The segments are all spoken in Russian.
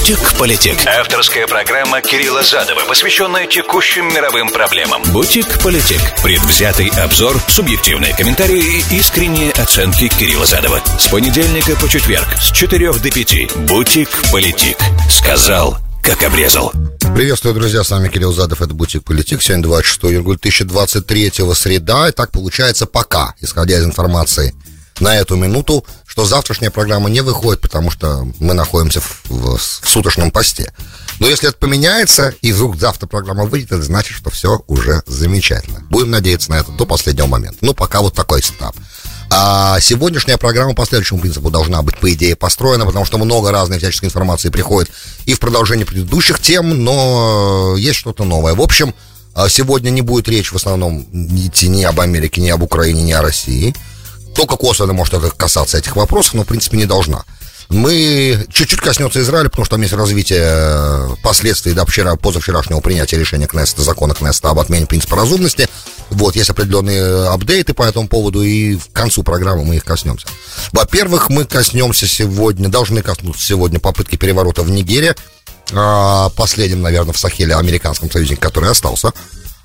Бутик-политик. Авторская программа Кирилла Задова, посвященная текущим мировым проблемам. Бутик-политик. Предвзятый обзор, субъективные комментарии и искренние оценки Кирилла Задова. С понедельника по четверг с 4 до 5. Бутик-политик. Сказал, как обрезал. Приветствую, друзья, с вами Кирилл Задов, это Бутик Политик, сегодня 26 июля 2023 среда, и так получается пока, исходя из информации на эту минуту, что завтрашняя программа не выходит, потому что мы находимся в, в, в суточном посте. Но если это поменяется, и вдруг завтра программа выйдет, это значит, что все уже замечательно. Будем надеяться на это до последнего момента. Ну, пока вот такой стап. А сегодняшняя программа по следующему принципу должна быть, по идее, построена, потому что много разной всяческой информации приходит и в продолжении предыдущих тем, но есть что-то новое. В общем, а сегодня не будет речь в основном идти ни об Америке, ни об Украине, ни о России. Только косвенно может это касаться этих вопросов, но в принципе не должна. Мы чуть-чуть коснется Израиля, потому что там есть развитие э, последствий до вчера, позавчерашнего принятия решения Кнессета, закона Кнессета об отмене принципа разумности. Вот, есть определенные апдейты по этому поводу, и в концу программы мы их коснемся. Во-первых, мы коснемся сегодня, должны коснуться сегодня попытки переворота в Нигере, а, последним, наверное, в Сахеле американском союзнике, который остался.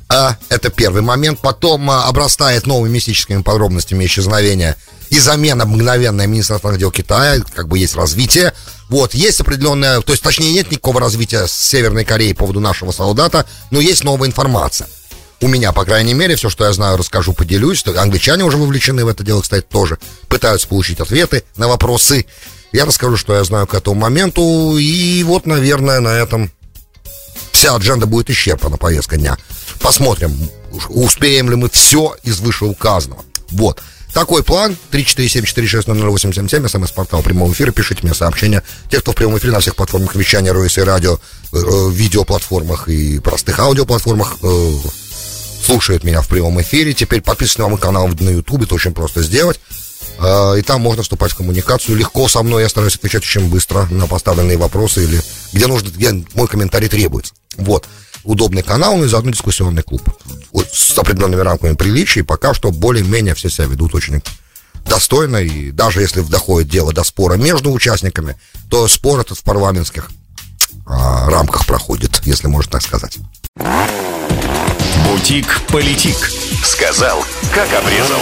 А, это первый момент. Потом а, обрастает новыми мистическими подробностями исчезновения и замена мгновенная иностранных дел Китая, как бы есть развитие. Вот, есть определенное, то есть, точнее, нет никакого развития с Северной Кореей по поводу нашего солдата, но есть новая информация. У меня, по крайней мере, все, что я знаю, расскажу, поделюсь. Англичане уже вовлечены в это дело, кстати, тоже. Пытаются получить ответы на вопросы. Я расскажу, что я знаю к этому моменту. И вот, наверное, на этом вся адженда будет исчерпана, повестка дня. Посмотрим, успеем ли мы все из вышеуказанного. Вот. Такой план. 347-460-0877, смс-портал прямого эфира. Пишите мне сообщения. Те, кто в прямом эфире на всех платформах вещания, РОС и радио, э, видеоплатформах и простых аудиоплатформах, э, слушает меня в прямом эфире. Теперь подписывайтесь на мой канал на YouTube, это очень просто сделать. Э, и там можно вступать в коммуникацию легко со мной. Я стараюсь отвечать очень быстро на поставленные вопросы или где нужно, где мой комментарий требуется. Вот удобный канал, ну и заодно дискуссионный клуб. Вот с определенными рамками приличия, и пока что более-менее все себя ведут очень достойно, и даже если доходит дело до спора между участниками, то спор этот в парламентских а, рамках проходит, если можно так сказать. Бутик-политик. Сказал, как обрезал.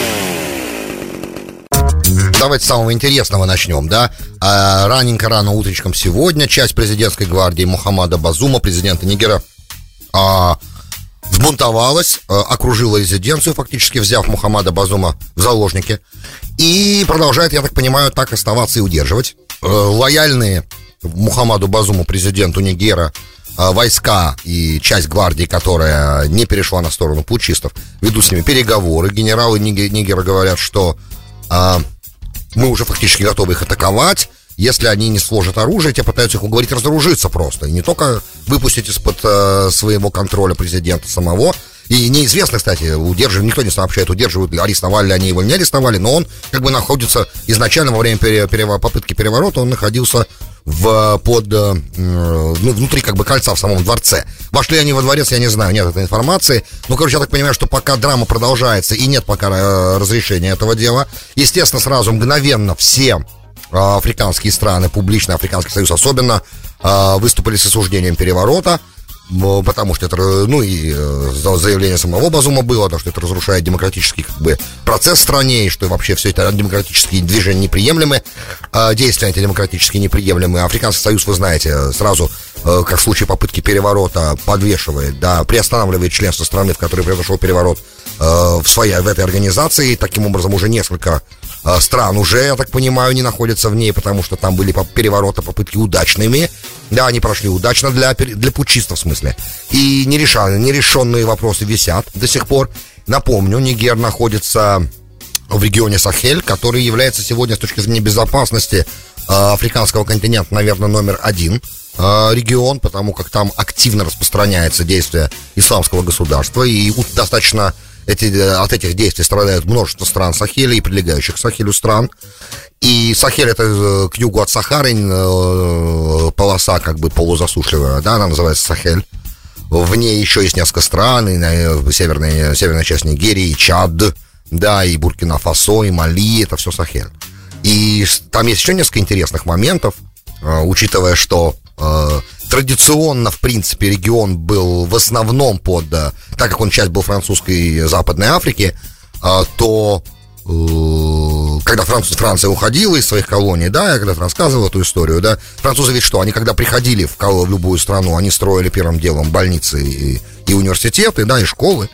Давайте с самого интересного начнем, да. А, раненько, рано утречком сегодня часть президентской гвардии Мухаммада Базума, президента Нигера, а, взбунтовалась, а, окружила резиденцию, фактически взяв Мухаммада Базума в заложники, и продолжает, я так понимаю, так оставаться и удерживать. А, лояльные Мухаммаду Базуму, президенту Нигера, а, войска и часть гвардии, которая не перешла на сторону путчистов, ведут с ними переговоры. Генералы Нигера говорят, что а, мы уже фактически готовы их атаковать. Если они не сложат оружие, те пытаются их уговорить разоружиться просто. И не только выпустить из-под э, своего контроля президента самого. И неизвестно, кстати, удерживают, никто не сообщает, удерживают ли, арестовали ли они его, не арестовали, но он как бы находится изначально во время пере, пере, попытки переворота, он находился в, под, э, ну, внутри как бы кольца в самом дворце. Вошли они во дворец, я не знаю, нет этой информации. Ну, короче, я так понимаю, что пока драма продолжается и нет пока э, разрешения этого дела, естественно, сразу мгновенно все а, африканские страны, публично Африканский Союз особенно, выступили с осуждением переворота, потому что это, ну и э, заявление самого Базума было, то, что это разрушает демократический как бы, процесс в стране, и что вообще все это демократические движения неприемлемы, а, действия антидемократические неприемлемы. Африканский Союз, вы знаете, сразу, э, как в случае попытки переворота, подвешивает, да, приостанавливает членство страны, в которой произошел переворот, э, в, своей, в этой организации, таким образом уже несколько стран уже, я так понимаю, не находятся в ней, потому что там были перевороты, попытки удачными. Да, они прошли удачно для, для путчистов, в смысле. И нерешенные, нерешенные вопросы висят до сих пор. Напомню, Нигер находится в регионе Сахель, который является сегодня с точки зрения безопасности а, африканского континента, наверное, номер один а, регион, потому как там активно распространяется действие исламского государства и достаточно эти, э, от этих действий страдают множество стран Сахеля и прилегающих к Сахелю стран. И Сахель это э, к югу от Сахары э, полоса как бы полузасушливая, да, она называется Сахель. В ней еще есть несколько стран, и северная, северная часть Нигерии, и Чад, да, и Буркина-Фасо, и Мали, это все Сахель. И там есть еще несколько интересных моментов, учитывая, что традиционно, в принципе, регион был в основном под, э, так как он часть был французской Западной Африки, э, то э, когда Франция, Франция уходила из своих колоний, да, я когда-то рассказывал эту историю, да, французы ведь что, они когда приходили в, в любую страну, они строили первым делом больницы и, и университеты, да, и школы,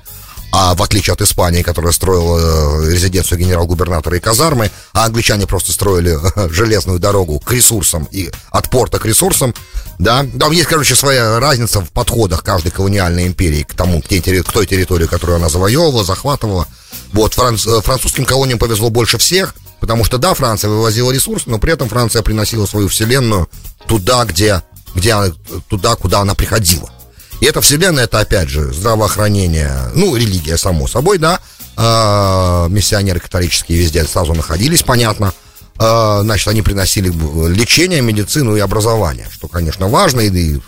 а в отличие от Испании, которая строила э, резиденцию генерал-губернатора и казармы, а англичане просто строили железную дорогу к ресурсам и от порта к ресурсам, да, там есть, короче, своя разница в подходах каждой колониальной империи к тому, к, той, территории, которую она завоевывала, захватывала. Вот, франц, э, французским колониям повезло больше всех, потому что, да, Франция вывозила ресурсы, но при этом Франция приносила свою вселенную туда, где, где она, туда, куда она приходила. И эта вселенная, это опять же здравоохранение, ну, религия, само собой, да. Э, миссионеры католические везде сразу находились, понятно. Э, значит, они приносили лечение, медицину и образование, что, конечно, важно, и,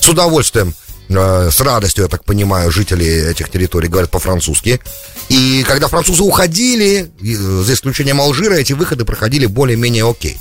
с удовольствием э, с радостью, я так понимаю, жители этих территорий говорят по-французски. И когда французы уходили, за исключением Алжира, эти выходы проходили более-менее окей.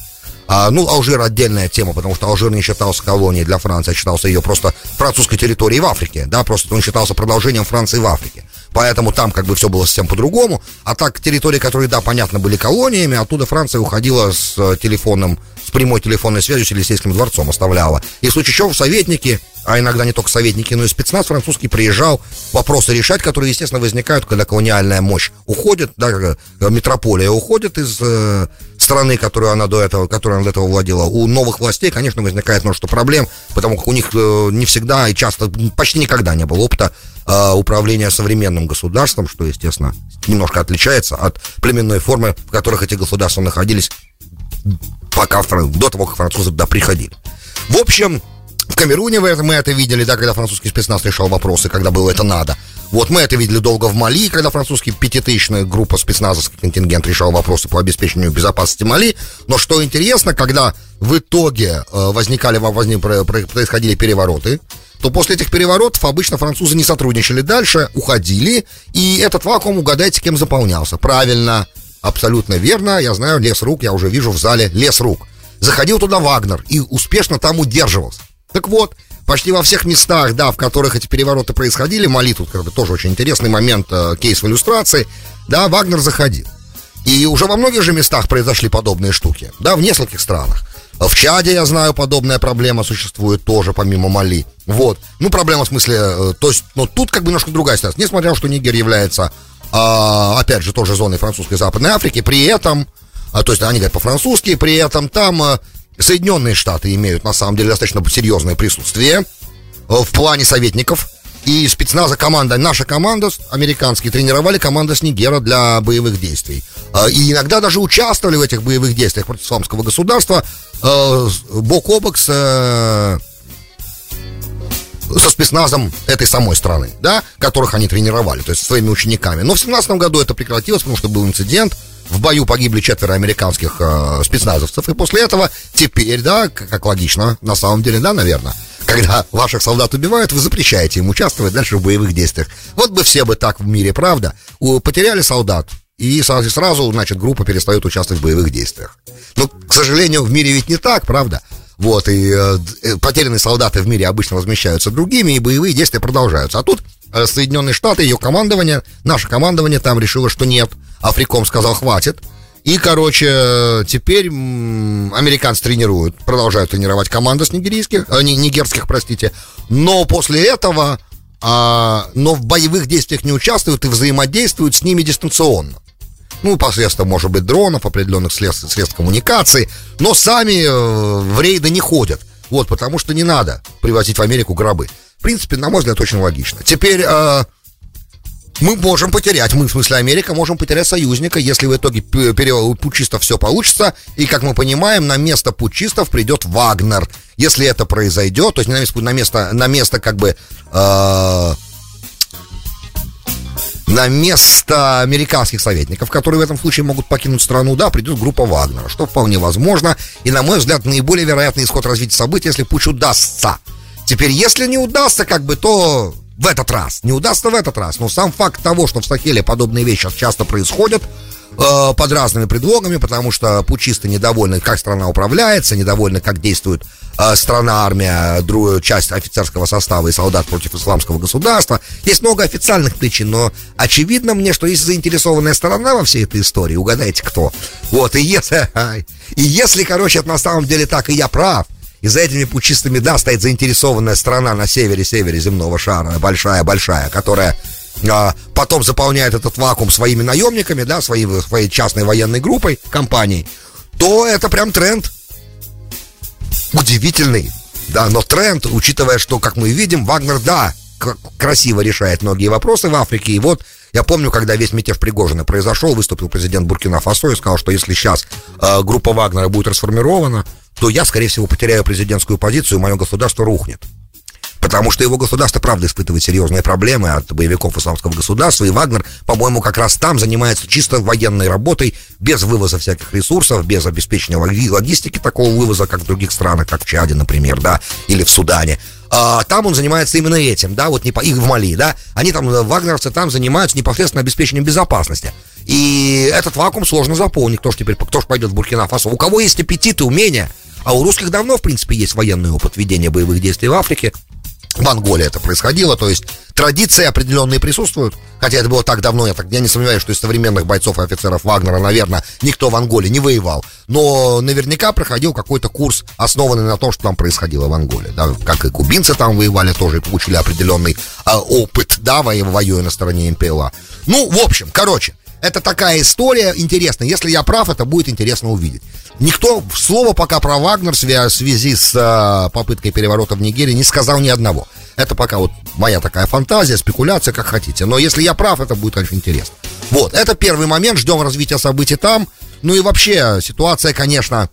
А, ну, Алжир отдельная тема, потому что Алжир не считался колонией для Франции, а считался ее просто французской территорией в Африке, да, просто он считался продолжением Франции в Африке. Поэтому там как бы все было совсем по-другому. А так территории, которые, да, понятно, были колониями, оттуда Франция уходила с э, телефоном, с прямой телефонной связью с Елисейским дворцом оставляла. И в случае чего советники, а иногда не только советники, но и спецназ французский приезжал вопросы решать, которые, естественно, возникают, когда колониальная мощь уходит, да, э, метрополия уходит из э, страны, которую она до этого, которой она до этого владела. У новых властей, конечно, возникает множество проблем, потому как у них э, не всегда и часто, почти никогда не было опыта э, управления современным государством, что, естественно, немножко отличается от племенной формы, в которых эти государства находились пока, до того, как французы туда приходили. В общем, в Камеруне мы это видели, да, когда французский спецназ решал вопросы, когда было это надо. Вот мы это видели долго в Мали, когда французский пятитысячная группа спецназовский контингент решал вопросы по обеспечению безопасности Мали. Но что интересно, когда в итоге э, возникали, возник, происходили перевороты, то после этих переворотов обычно французы не сотрудничали дальше, уходили, и этот вакуум, угадайте, кем заполнялся. Правильно, абсолютно верно, я знаю, лес рук, я уже вижу в зале лес рук. Заходил туда Вагнер и успешно там удерживался. Так вот, почти во всех местах, да, в которых эти перевороты происходили, Мали тут как бы тоже очень интересный момент, э, кейс в иллюстрации, да, Вагнер заходил. И уже во многих же местах произошли подобные штуки, да, в нескольких странах. В Чаде, я знаю, подобная проблема существует тоже, помимо Мали. Вот. Ну, проблема в смысле, э, то есть, но тут как бы немножко другая ситуация. Несмотря на то, что Нигер является, а, опять же, тоже зоной французской Западной Африки, при этом, а, то есть они говорят по-французски, при этом там а, Соединенные Штаты имеют на самом деле достаточно серьезное присутствие э, в плане советников. И спецназа команда, наша команда, американские, тренировали команду с Нигера для боевых действий. Э, и иногда даже участвовали в этих боевых действиях против исламского государства э, бок о бок с со спецназом этой самой страны, да, которых они тренировали, то есть своими учениками. Но в 17 году это прекратилось, потому что был инцидент, в бою погибли четверо американских э, спецназовцев. И после этого теперь, да, как, логично, на самом деле, да, наверное, когда ваших солдат убивают, вы запрещаете им участвовать дальше в боевых действиях. Вот бы все бы так в мире, правда? У, потеряли солдат, и сразу, значит, группа перестает участвовать в боевых действиях. Но, к сожалению, в мире ведь не так, правда? Вот, и э, э потерянные солдаты в мире обычно возмещаются другими, и боевые действия продолжаются. А тут э, Соединенные Штаты, ее командование, наше командование там решило, что нет – Африком сказал, хватит. И, короче, теперь американцы тренируют, продолжают тренировать команды с нигерийских, э, нигерских, простите. Но после этого, э, но в боевых действиях не участвуют и взаимодействуют с ними дистанционно. Ну, посредством, может быть, дронов, определенных средств, средств коммуникации, но сами э, в рейды не ходят. Вот, потому что не надо привозить в Америку гробы. В принципе, на мой взгляд, очень логично. Теперь э, мы можем потерять, мы, в смысле Америка, можем потерять союзника, если в итоге у путчистов все получится, и, как мы понимаем, на место путчистов придет Вагнер. Если это произойдет, то есть на место, на место, на место как бы... Э, на место американских советников, которые в этом случае могут покинуть страну, да, придет группа Вагнера, что вполне возможно. И, на мой взгляд, наиболее вероятный исход развития событий, если путь удастся. Теперь, если не удастся, как бы, то в этот раз. Не удастся в этот раз. Но сам факт того, что в Сахеле подобные вещи часто происходят, э, под разными предлогами, потому что пучисты недовольны, как страна управляется, недовольны, как действует э, страна, армия, другую часть офицерского состава и солдат против исламского государства. Есть много официальных причин, но очевидно мне, что есть заинтересованная сторона во всей этой истории. Угадайте, кто. Вот, и если, и если, короче, это на самом деле так, и я прав, и за этими пучистыми, да, стоит заинтересованная страна на севере-севере земного шара, большая-большая, которая а, потом заполняет этот вакуум своими наемниками, да, своей, своей частной военной группой, компанией, то это прям тренд удивительный. Да, но тренд, учитывая, что, как мы видим, Вагнер, да, красиво решает многие вопросы в Африке. И вот я помню, когда весь мятеж Пригожина произошел, выступил президент Буркина Фасо и сказал, что если сейчас э, группа Вагнера будет расформирована, то я, скорее всего, потеряю президентскую позицию, и мое государство рухнет. Потому что его государство, правда, испытывает серьезные проблемы от боевиков исламского государства, и Вагнер, по-моему, как раз там занимается чисто военной работой, без вывоза всяких ресурсов, без обеспечения логистики такого вывоза, как в других странах, как в Чаде, например, да, или в Судане. А, там он занимается именно этим, да, вот не по, и в Мали, да, они там, вагнеровцы там занимаются непосредственно обеспечением безопасности. И этот вакуум сложно заполнить, кто же теперь, кто же пойдет в Буркина-Фасо. У кого есть аппетит и умения, а у русских давно, в принципе, есть военный опыт ведения боевых действий в Африке, в Анголе это происходило, то есть традиции определенные присутствуют, хотя это было так давно, я, так, я не сомневаюсь, что из современных бойцов и офицеров Вагнера, наверное, никто в Анголе не воевал, но наверняка проходил какой-то курс, основанный на том, что там происходило в Анголе, да, как и кубинцы там воевали, тоже получили определенный а, опыт, да, воюя на стороне МПЛА. Ну, в общем, короче, это такая история интересная. Если я прав, это будет интересно увидеть. Никто слова пока про Вагнер в связи с э, попыткой переворота в Нигерии не сказал ни одного. Это пока вот моя такая фантазия, спекуляция, как хотите. Но если я прав, это будет очень интересно. Вот, это первый момент, ждем развития событий там. Ну и вообще, ситуация, конечно,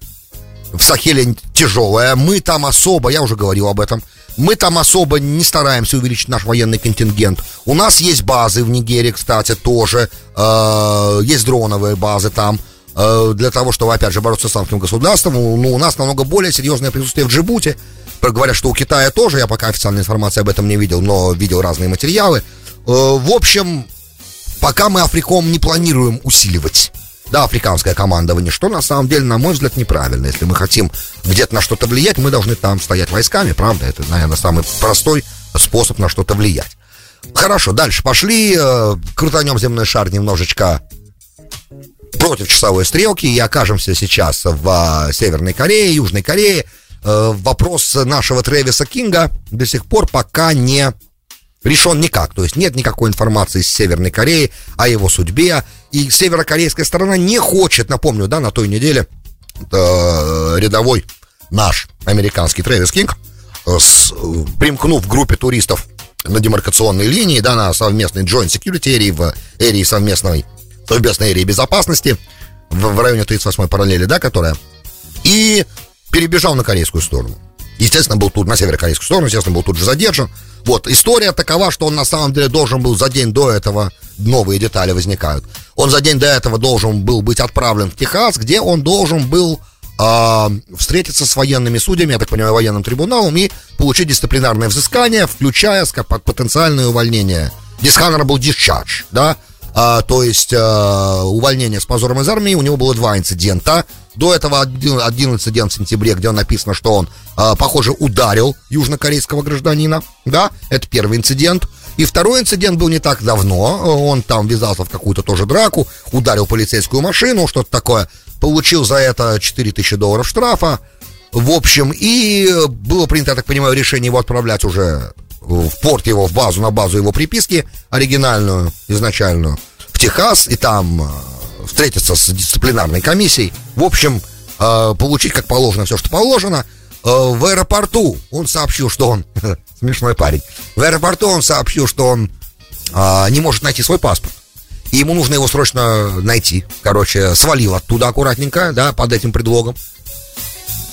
в Сахеле тяжелая. Мы там особо, я уже говорил об этом, мы там особо не стараемся увеличить наш военный контингент. У нас есть базы в Нигерии, кстати, тоже. Э, есть дроновые базы там. Э, для того, чтобы, опять же, бороться с исламским государством. Ну, у нас намного более серьезное присутствие в Джибуте. Говорят, что у Китая тоже, я пока официальной информации об этом не видел, но видел разные материалы. Э, в общем, пока мы Африком не планируем усиливать. Да, африканское командование, что на самом деле, на мой взгляд, неправильно. Если мы хотим где-то на что-то влиять, мы должны там стоять войсками, правда? Это, наверное, самый простой способ на что-то влиять. Хорошо, дальше пошли, э, крутанем земной шар немножечко против часовой стрелки и окажемся сейчас в Северной Корее, Южной Корее. Э, вопрос нашего Трэвиса Кинга до сих пор пока не решен никак. То есть нет никакой информации из Северной Кореи о его судьбе. И северокорейская сторона не хочет, напомню, да, на той неделе э, рядовой наш американский Трэвис Кинг, э, с, примкнув к группе туристов на демаркационной линии, да, на совместной Joint Security Area, в эрии совместной, совместной эрии безопасности, в, в районе 38-й параллели, да, которая, и перебежал на корейскую сторону. Естественно, был тут на северокорейскую сторону, естественно, был тут же задержан. Вот, история такова, что он на самом деле должен был за день до этого, новые детали возникают, он за день до этого должен был быть отправлен в Техас, где он должен был э, встретиться с военными судьями, я так понимаю, военным трибуналом, и получить дисциплинарное взыскание, включая потенциальное увольнение. Dishonorable discharge, да, а, то есть а, увольнение с позором из армии, у него было два инцидента. До этого один, один инцидент в сентябре, где написано, что он, а, похоже, ударил южнокорейского гражданина, да, это первый инцидент. И второй инцидент был не так давно, он там ввязался в какую-то тоже драку, ударил полицейскую машину, что-то такое, получил за это 4000 долларов штрафа, в общем, и было принято, я так понимаю, решение его отправлять уже в порт его, в базу, на базу его приписки, оригинальную, изначальную, в Техас, и там э, встретиться с дисциплинарной комиссией. В общем, э, получить как положено все, что положено. Э, в аэропорту он сообщил, что он... Смешной парень. В аэропорту он сообщил, что он не может найти свой паспорт. И ему нужно его срочно найти. Короче, свалил оттуда аккуратненько, да, под этим предлогом.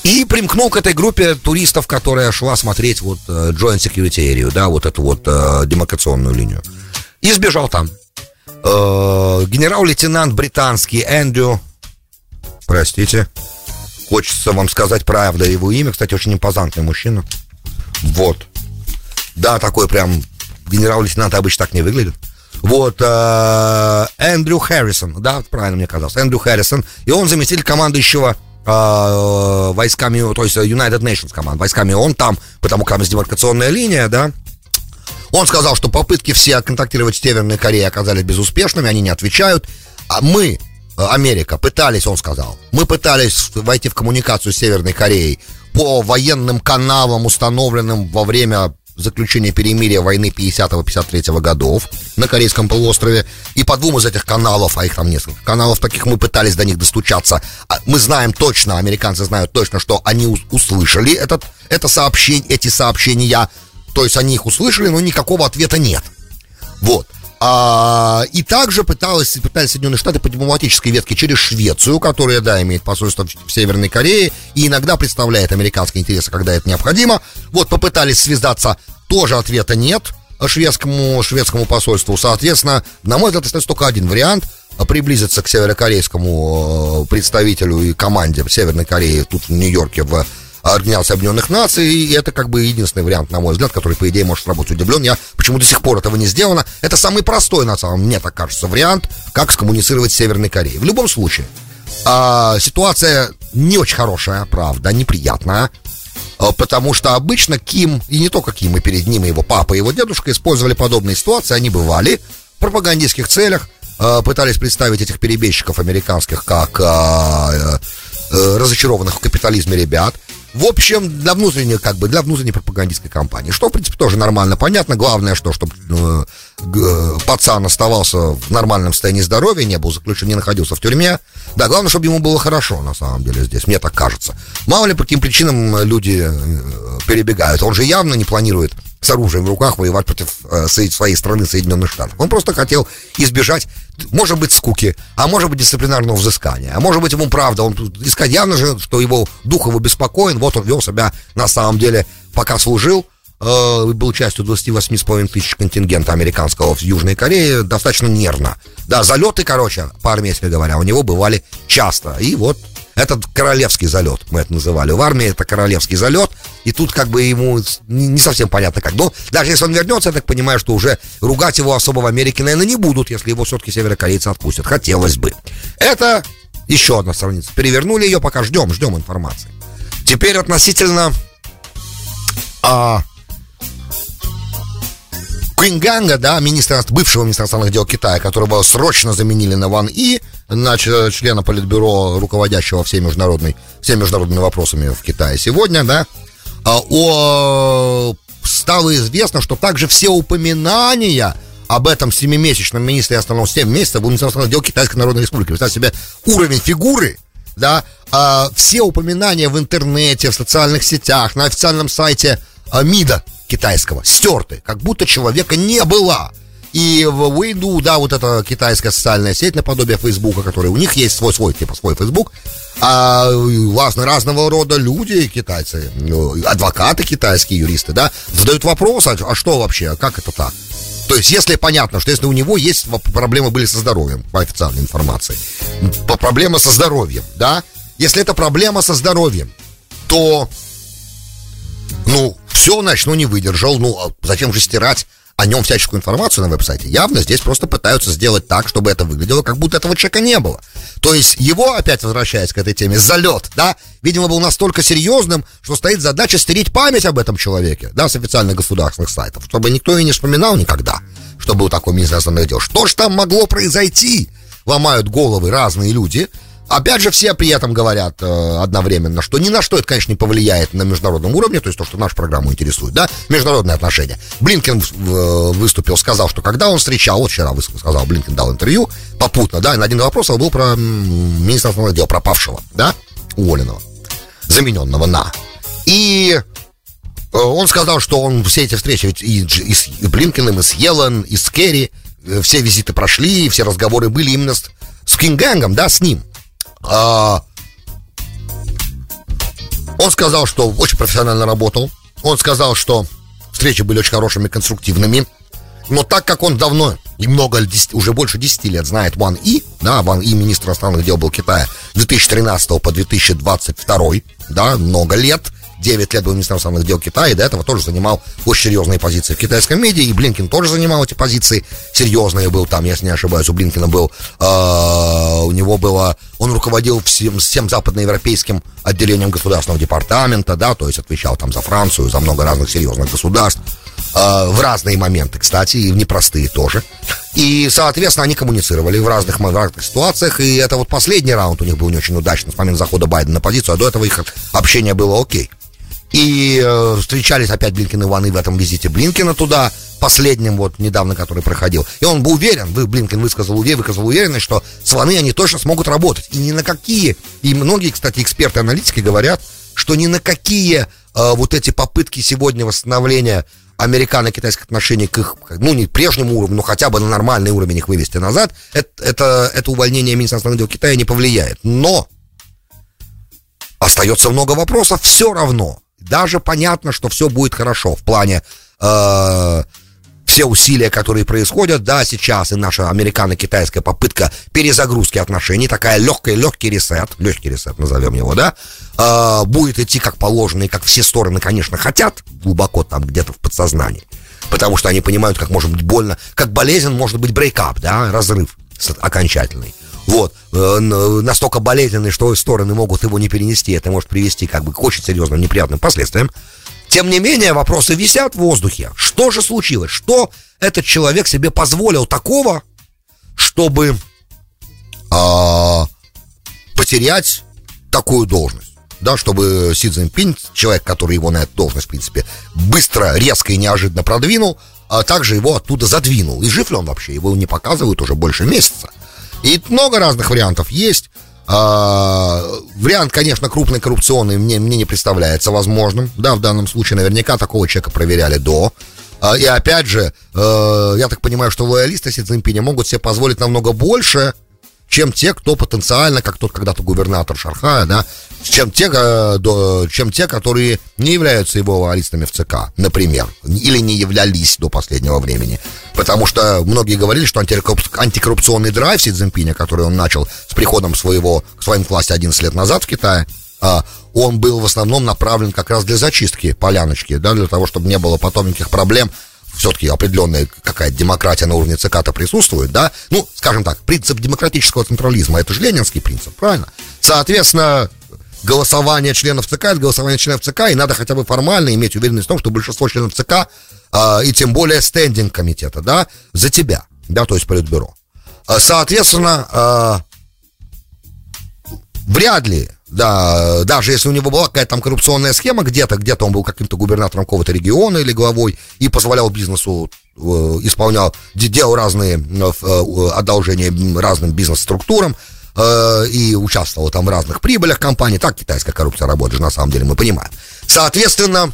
И примкнул к этой группе туристов, которая шла смотреть вот Joint Security Area, да, вот эту вот uh, демаркационную линию. И сбежал там. Uh, генерал-лейтенант британский Эндрю, простите, хочется вам сказать правду его имя, кстати, очень импозантный мужчина. Вот. Да, такой прям генерал-лейтенант обычно так не выглядит. Вот, э, Эндрю Харрисон, да, правильно мне казалось, Эндрю Харрисон, и он заместитель командующего э, войсками, то есть United Nations команд, войсками он там, потому как там демаркационная линия, да, он сказал, что попытки все контактировать с Северной Кореей оказались безуспешными, они не отвечают. А мы, э, Америка, пытались, он сказал, мы пытались войти в коммуникацию с Северной Кореей по военным каналам, установленным во время заключения перемирия войны 50-53 годов на Корейском полуострове. И по двум из этих каналов, а их там несколько каналов таких, мы пытались до них достучаться. А мы знаем точно, американцы знают точно, что они услышали этот, это сообщение, эти сообщения. То есть они их услышали, но никакого ответа нет. Вот. А, и также пыталась, пытались Соединенные Штаты по дипломатической ветке через Швецию, которая, да, имеет посольство в Северной Корее и иногда представляет американские интересы, когда это необходимо. Вот попытались связаться, тоже ответа нет шведскому, шведскому посольству. Соответственно, на мой взгляд, остается только один вариант приблизиться к северокорейскому э, представителю и команде в Северной Корее тут в Нью-Йорке в Организации Объединенных Наций, и это как бы единственный вариант, на мой взгляд, который, по идее, может работать. Удивлен я, почему до сих пор этого не сделано. Это самый простой, на самом мне так кажется, вариант, как скоммуницировать с Северной Кореей. В любом случае, а, ситуация не очень хорошая, правда, неприятная, а, потому что обычно Ким, и не только Ким, и перед ним, и его папа, и его дедушка использовали подобные ситуации, они бывали в пропагандистских целях, а, пытались представить этих перебежчиков американских как а, э, разочарованных в капитализме ребят – в общем, для внутренней, как бы, для внутренней пропагандистской кампании. Что, в принципе, тоже нормально, понятно. Главное, что, чтобы э, пацан оставался в нормальном состоянии здоровья, не был заключен, не находился в тюрьме. Да, главное, чтобы ему было хорошо, на самом деле, здесь, мне так кажется. Мало ли, по каким причинам люди э, перебегают. Он же явно не планирует с оружием в руках воевать против э, своей страны Соединенных Штатов. Он просто хотел избежать, может быть, скуки, а может быть, дисциплинарного взыскания. А может быть, ему правда, он искать явно же, что его дух его беспокоен, вот он вел себя на самом деле, пока служил, э, был частью 28,5 тысяч контингента американского в Южной Корее, достаточно нервно. Да, залеты, короче, по-армейски говоря, у него бывали часто. И вот этот королевский залет, мы это называли. В армии это королевский залет, и тут как бы ему не совсем понятно как. Но даже если он вернется, я так понимаю, что уже ругать его особо в Америке, наверное, не будут, если его все-таки северокорейцы отпустят. Хотелось бы. Это еще одна страница. Перевернули ее, пока ждем, ждем информации. Теперь относительно а, Куинганга, да, министра, бывшего министра иностранных дел Китая, которого срочно заменили на Ван И, на члена Политбюро, руководящего всеми, международной, всеми международными вопросами в Китае сегодня, да, а, о, стало известно, что также все упоминания об этом семимесячном министре иностранных 7 месяцев в иностранных дел Китайской Народной Республики. Представьте себе уровень фигуры, да, а, все упоминания в интернете, в социальных сетях, на официальном сайте а, МИДа китайского стерты, как будто человека не было. И в Уэйду, да, вот эта китайская социальная сеть наподобие Фейсбука, который у них есть свой, свой, типа свой Фейсбук, а разно, разного рода люди, китайцы, ну, адвокаты китайские, юристы, да, задают вопрос, а, а что вообще, как это так? То есть, если понятно, что если у него есть проблемы были со здоровьем, по официальной информации, по проблема со здоровьем, да, если это проблема со здоровьем, то, ну, все, значит, ну не выдержал, ну а зачем же стирать о нем всяческую информацию на веб-сайте. Явно здесь просто пытаются сделать так, чтобы это выглядело, как будто этого человека не было. То есть его, опять возвращаясь к этой теме, залет, да, видимо, был настолько серьезным, что стоит задача стереть память об этом человеке, да, с официальных государственных сайтов, чтобы никто и не вспоминал никогда, что был такой министр дел. Что ж там могло произойти? Ломают головы разные люди, Опять же, все при этом говорят э, одновременно, что ни на что это, конечно, не повлияет на международном уровне, то есть то, что нашу программу интересует, да, международные отношения. Блинкен э, выступил, сказал, что когда он встречал, вот вчера сказал, Блинкен дал интервью попутно, да, и на один вопрос был про министра иностранных дел пропавшего, да, уволенного, замененного на. И э, он сказал, что он все эти встречи и, и с Блинкиным, и с Йеллен, и с Керри, э, все визиты прошли, все разговоры были именно с, с Кингангом, да, с ним. А, он сказал, что очень профессионально работал. Он сказал, что встречи были очень хорошими, конструктивными. Но так как он давно и много, уже больше 10 лет знает Ван И, да, Ван И, министр иностранных дел был Китая 2013 по 2022, да, много лет, 9 лет был министром иностранных дел Китая, и до этого тоже занимал очень серьезные позиции в китайском медиа, и Блинкин тоже занимал эти позиции, серьезные был там, если не ошибаюсь, у Блинкина был, э, у него было, он руководил всем, всем западноевропейским отделением государственного департамента, да, то есть отвечал там за Францию, за много разных серьезных государств, э, в разные моменты, кстати, и в непростые тоже. И, соответственно, они коммуницировали в разных, в разных ситуациях, и это вот последний раунд у них был не очень удачный с момента захода Байдена на позицию, а до этого их общение было окей. И э, встречались опять Блинкин и Ваны в этом визите Блинкина туда, последним вот недавно, который проходил. И он был уверен, вы, Блинкин высказал, высказал уверенность, что с Ваны они точно смогут работать. И ни на какие, и многие, кстати, эксперты-аналитики говорят, что ни на какие э, вот эти попытки сегодня восстановления американо-китайских отношений к их, ну, не прежнему уровню, но хотя бы на нормальный уровень их вывести назад, это, это, это увольнение иностранных дел Китая не повлияет. Но остается много вопросов все равно. Даже понятно, что все будет хорошо в плане э, все усилия, которые происходят, да, сейчас и наша американо-китайская попытка перезагрузки отношений, такая легкая, легкий ресет, легкий ресет назовем его, да, э, будет идти как положено и как все стороны, конечно, хотят, глубоко там где-то в подсознании, потому что они понимают, как может быть больно, как болезнен может быть брейкап, да, разрыв окончательный. Вот, э, настолько болезненный, что стороны могут его не перенести, это может привести как бы к очень серьезным неприятным последствиям. Тем не менее, вопросы висят в воздухе. Что же случилось? Что этот человек себе позволил такого, чтобы а, потерять такую должность? Да, чтобы Си Цзиньпинь, человек, который его на эту должность, в принципе, быстро, резко и неожиданно продвинул, а также его оттуда задвинул. И жив ли он вообще? Его не показывают уже больше месяца. И много разных вариантов есть. А, вариант, конечно, крупный коррупционный мне, мне не представляется возможным. Да, в данном случае наверняка такого человека проверяли до. А, и опять же, э, я так понимаю, что лоялисты Си Цзиньпиня могут себе позволить намного больше, чем те, кто потенциально, как тот когда-то губернатор Шархая, да, чем те, э, чем те, которые не являются его лоялистами в ЦК, например, или не являлись до последнего времени. Потому что многие говорили, что антикоррупционный драйв Си Цзиньпиня, который он начал с приходом своего, к своим власти 11 лет назад в Китае, а, он был в основном направлен как раз для зачистки поляночки, да, для того, чтобы не было потом никаких проблем все-таки определенная какая-то демократия на уровне ЦК-то присутствует, да, ну, скажем так, принцип демократического централизма, это же ленинский принцип, правильно? Соответственно, голосование членов ЦК, это голосование членов ЦК, и надо хотя бы формально иметь уверенность в том, что большинство членов ЦК, э, и тем более стендинг комитета, да, за тебя, да, то есть политбюро. А, соответственно, э, вряд ли да, даже если у него была какая-то там коррупционная схема где-то, где-то он был каким-то губернатором какого-то региона или главой и позволял бизнесу, э, исполнял, делал разные э, э, одолжения разным бизнес-структурам, э, и участвовал там в разных прибылях компании. Так китайская коррупция работает, на самом деле, мы понимаем. Соответственно,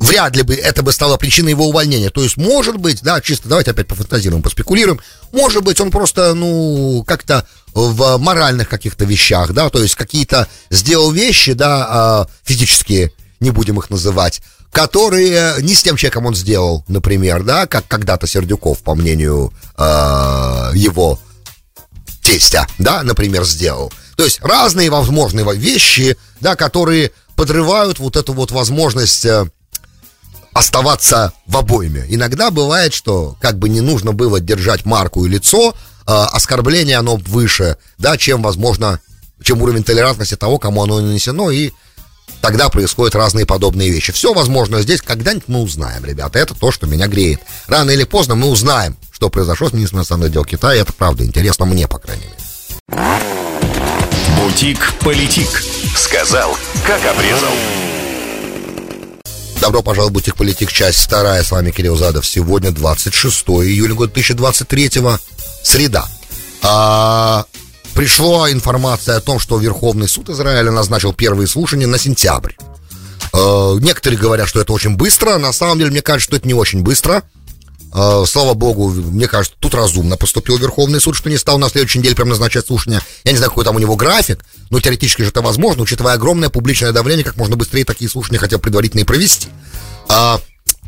вряд ли бы это бы стало причиной его увольнения. То есть, может быть, да, чисто давайте опять пофантазируем, поспекулируем, может быть, он просто, ну, как-то в моральных каких-то вещах, да, то есть какие-то сделал вещи, да, а, физические, не будем их называть, которые не с тем человеком он сделал, например, да, как когда-то Сердюков, по мнению э, его тестя, да, например, сделал. То есть разные возможные вещи, да, которые подрывают вот эту вот возможность э, оставаться в обойме. Иногда бывает, что как бы не нужно было держать марку и лицо, оскорбление оно выше, да, чем, возможно, чем уровень толерантности того, кому оно нанесено, и тогда происходят разные подобные вещи. Все возможно здесь, когда-нибудь мы узнаем, ребята, это то, что меня греет. Рано или поздно мы узнаем, что произошло с министром иностранных дел Китая, это правда интересно мне, по крайней мере. Бутик-политик. Сказал, как обрезал. Добро пожаловать в Бутик Политик, часть вторая. С вами Кирилл Задов. Сегодня 26 июля года 2023 среда. А, пришла информация о том, что Верховный суд Израиля назначил первые слушания на сентябрь. А, некоторые говорят, что это очень быстро. На самом деле, мне кажется, что это не очень быстро. А, слава богу, мне кажется, тут разумно поступил Верховный суд, что не стал на следующей неделе прям назначать слушания. Я не знаю, какой там у него график, но теоретически же это возможно, учитывая огромное публичное давление, как можно быстрее такие слушания хотел предварительно и провести. А,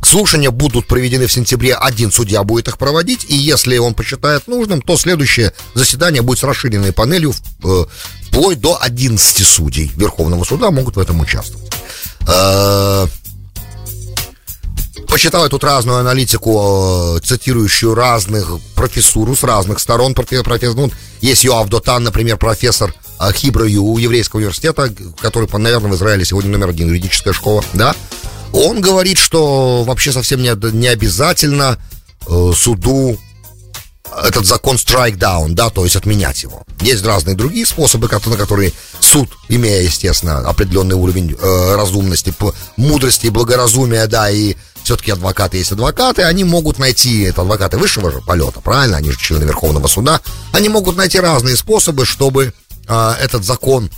слушания будут проведены в сентябре, один судья будет их проводить, и если он посчитает нужным, то следующее заседание будет с расширенной панелью э, вплоть до 11 судей Верховного суда могут в этом участвовать. Э, почитал тут разную аналитику, э, цитирующую разных профессуру с разных сторон. Профессор, ну, есть Йоав Дотан, например, профессор э, Хиброю Еврейского университета, который, наверное, в Израиле сегодня номер один юридическая школа, да. Он говорит, что вообще совсем не, не обязательно э, суду этот закон strike down, да, то есть отменять его. Есть разные другие способы, на которые суд, имея, естественно, определенный уровень э, разумности, мудрости, благоразумия, да, и все-таки адвокаты есть адвокаты, они могут найти, это адвокаты высшего же полета, правильно, они же члены Верховного суда, они могут найти разные способы, чтобы э, этот закон,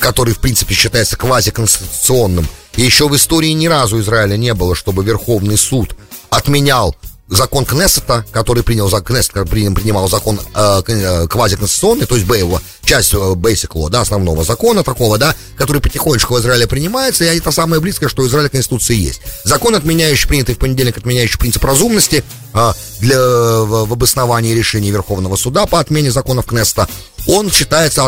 который, в принципе, считается квазиконституционным, еще в истории ни разу Израиля не было, чтобы Верховный суд отменял закон Кнессета, который принял, Кнессет принимал закон э, э квазиконституционный, то есть Бейва, часть э, Basic Law, да, основного закона такого, да, который потихонечку в Израиле принимается, и это самое близкое, что Израиль Конституции есть. Закон, отменяющий, принятый в понедельник, отменяющий принцип разумности э, для, в, в обосновании решений Верховного Суда по отмене законов Кнессета, он считается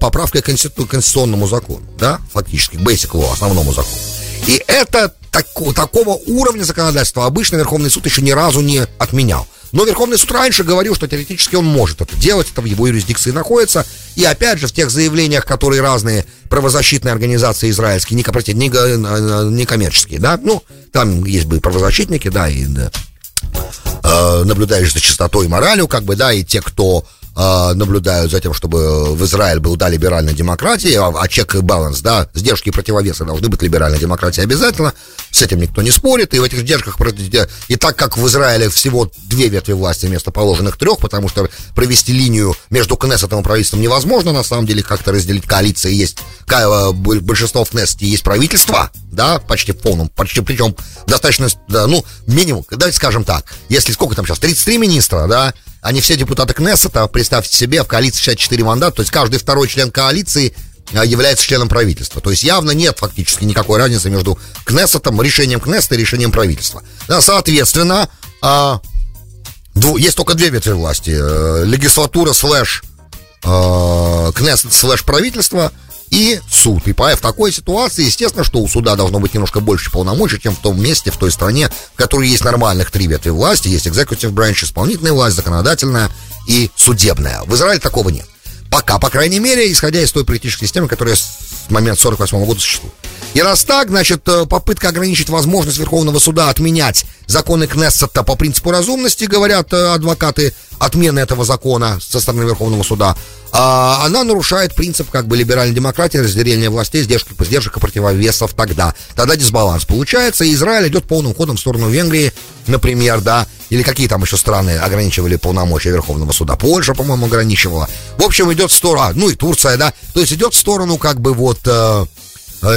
поправкой к конституционному закону, да, фактически, Basic Law, основному закону. И это так, такого уровня законодательства обычно Верховный суд еще ни разу не отменял. Но Верховный суд раньше говорил, что теоретически он может это делать, это в его юрисдикции находится. И опять же, в тех заявлениях, которые разные правозащитные организации израильские, не, простите, не, не коммерческие, да, ну, там есть бы правозащитники, да, и э, наблюдающие за чистотой и моралью, как бы, да, и те, кто наблюдают за тем, чтобы в Израиль был да либеральная демократия, а, а чек и баланс, да, сдержки и противовесы должны быть либеральной демократии обязательно, с этим никто не спорит, и в этих сдержках, и так как в Израиле всего две ветви власти вместо положенных трех, потому что провести линию между Кнессетом и правительством невозможно, на самом деле как-то разделить коалиции, есть э, большинство в Кнессете есть правительство, да, почти в полном, почти, причем достаточно, да, ну, минимум, давайте скажем так, если сколько там сейчас, 33 министра, да, они все депутаты Кнессета, представьте себе, в коалиции 64 мандата, то есть каждый второй член коалиции а, является членом правительства. То есть явно нет фактически никакой разницы между Кнессетом, решением Кнессета и решением правительства. Да, соответственно, а, дву, есть только две ветви власти. Э, легислатура слэш э, Кнессет слэш правительство – и суд. И в такой ситуации, естественно, что у суда должно быть немножко больше полномочий, чем в том месте, в той стране, в которой есть нормальных три ветви власти. Есть executive branch, исполнительная власть, законодательная и судебная. В Израиле такого нет. Пока, по крайней мере, исходя из той политической системы, которая с момента 48 года существует. И раз так, значит, э, попытка ограничить возможность Верховного суда отменять законы Кнессета по принципу разумности, говорят э, адвокаты отмены этого закона со стороны Верховного суда, а, она нарушает принцип как бы либеральной демократии, разделения властей, сдержки, сдержек и противовесов тогда. Тогда дисбаланс получается, и Израиль идет полным ходом в сторону Венгрии, например, да, или какие там еще страны ограничивали полномочия Верховного суда. Польша, по-моему, ограничивала. В общем, идет в сторону, а, ну и Турция, да, то есть идет в сторону как бы вот... Э,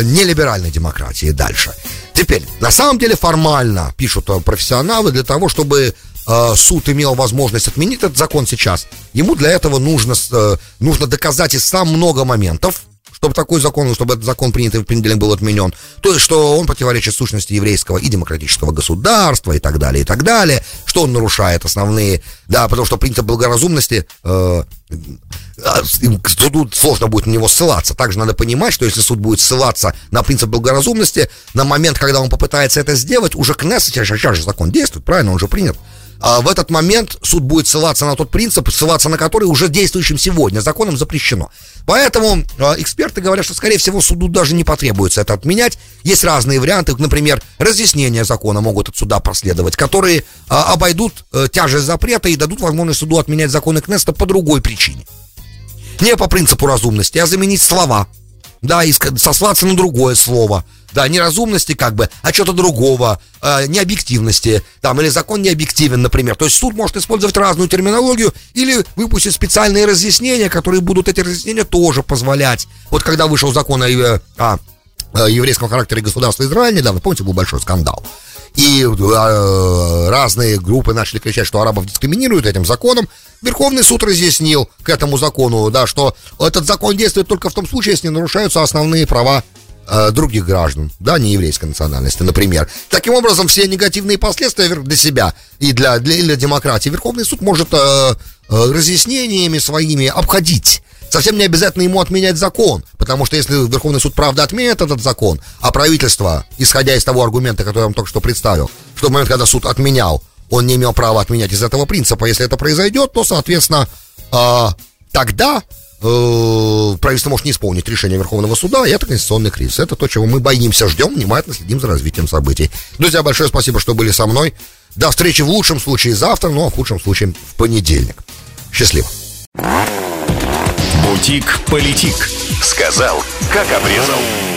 нелиберальной демократии дальше. Теперь, на самом деле формально, пишут э, профессионалы, для того, чтобы э, суд имел возможность отменить этот закон сейчас, ему для этого нужно, э, нужно доказать и сам много моментов, чтобы такой закон, чтобы этот закон принятый в понедельник был отменен. То есть, что он противоречит сущности еврейского и демократического государства и так далее, и так далее, что он нарушает основные, да, потому что принцип благоразумности, э, суду сложно будет на него ссылаться. Также надо понимать, что если суд будет ссылаться на принцип благоразумности, на момент, когда он попытается это сделать, уже Кнессет, сейчас же закон действует, правильно, он уже принят, а в этот момент суд будет ссылаться на тот принцип, ссылаться на который уже действующим сегодня законом запрещено. Поэтому э, эксперты говорят, что, скорее всего, суду даже не потребуется это отменять. Есть разные варианты, например, разъяснения закона могут от суда проследовать, которые э, обойдут э, тяжесть запрета и дадут возможность суду отменять законы Кнеста по другой причине. Не по принципу разумности, а заменить слова. Да, и сослаться на другое слово – да, неразумности как бы, а что-то другого, э, необъективности, там, или закон необъективен, например. То есть суд может использовать разную терминологию или выпустить специальные разъяснения, которые будут эти разъяснения тоже позволять. Вот когда вышел закон о, э, о, о еврейском характере государства Израиль недавно, помните, был большой скандал. И э, разные группы начали кричать, что арабов дискриминируют этим законом. Верховный суд разъяснил к этому закону, да, что этот закон действует только в том случае, если не нарушаются основные права э, других граждан, да, не еврейской национальности, например. Таким образом, все негативные последствия для себя и для, для, для демократии Верховный суд может э, э, разъяснениями своими обходить совсем не обязательно ему отменять закон, потому что если Верховный суд правда отменит этот закон, а правительство, исходя из того аргумента, который я вам только что представил, что в момент, когда суд отменял, он не имел права отменять из этого принципа, если это произойдет, то, соответственно, э, тогда э, правительство может не исполнить решение Верховного суда, и это конституционный кризис. Это то, чего мы боимся, ждем, внимательно следим за развитием событий. Друзья, большое спасибо, что были со мной. До встречи в лучшем случае завтра, но в худшем случае в понедельник. Счастливо. Бутик-политик. Сказал, как обрезал.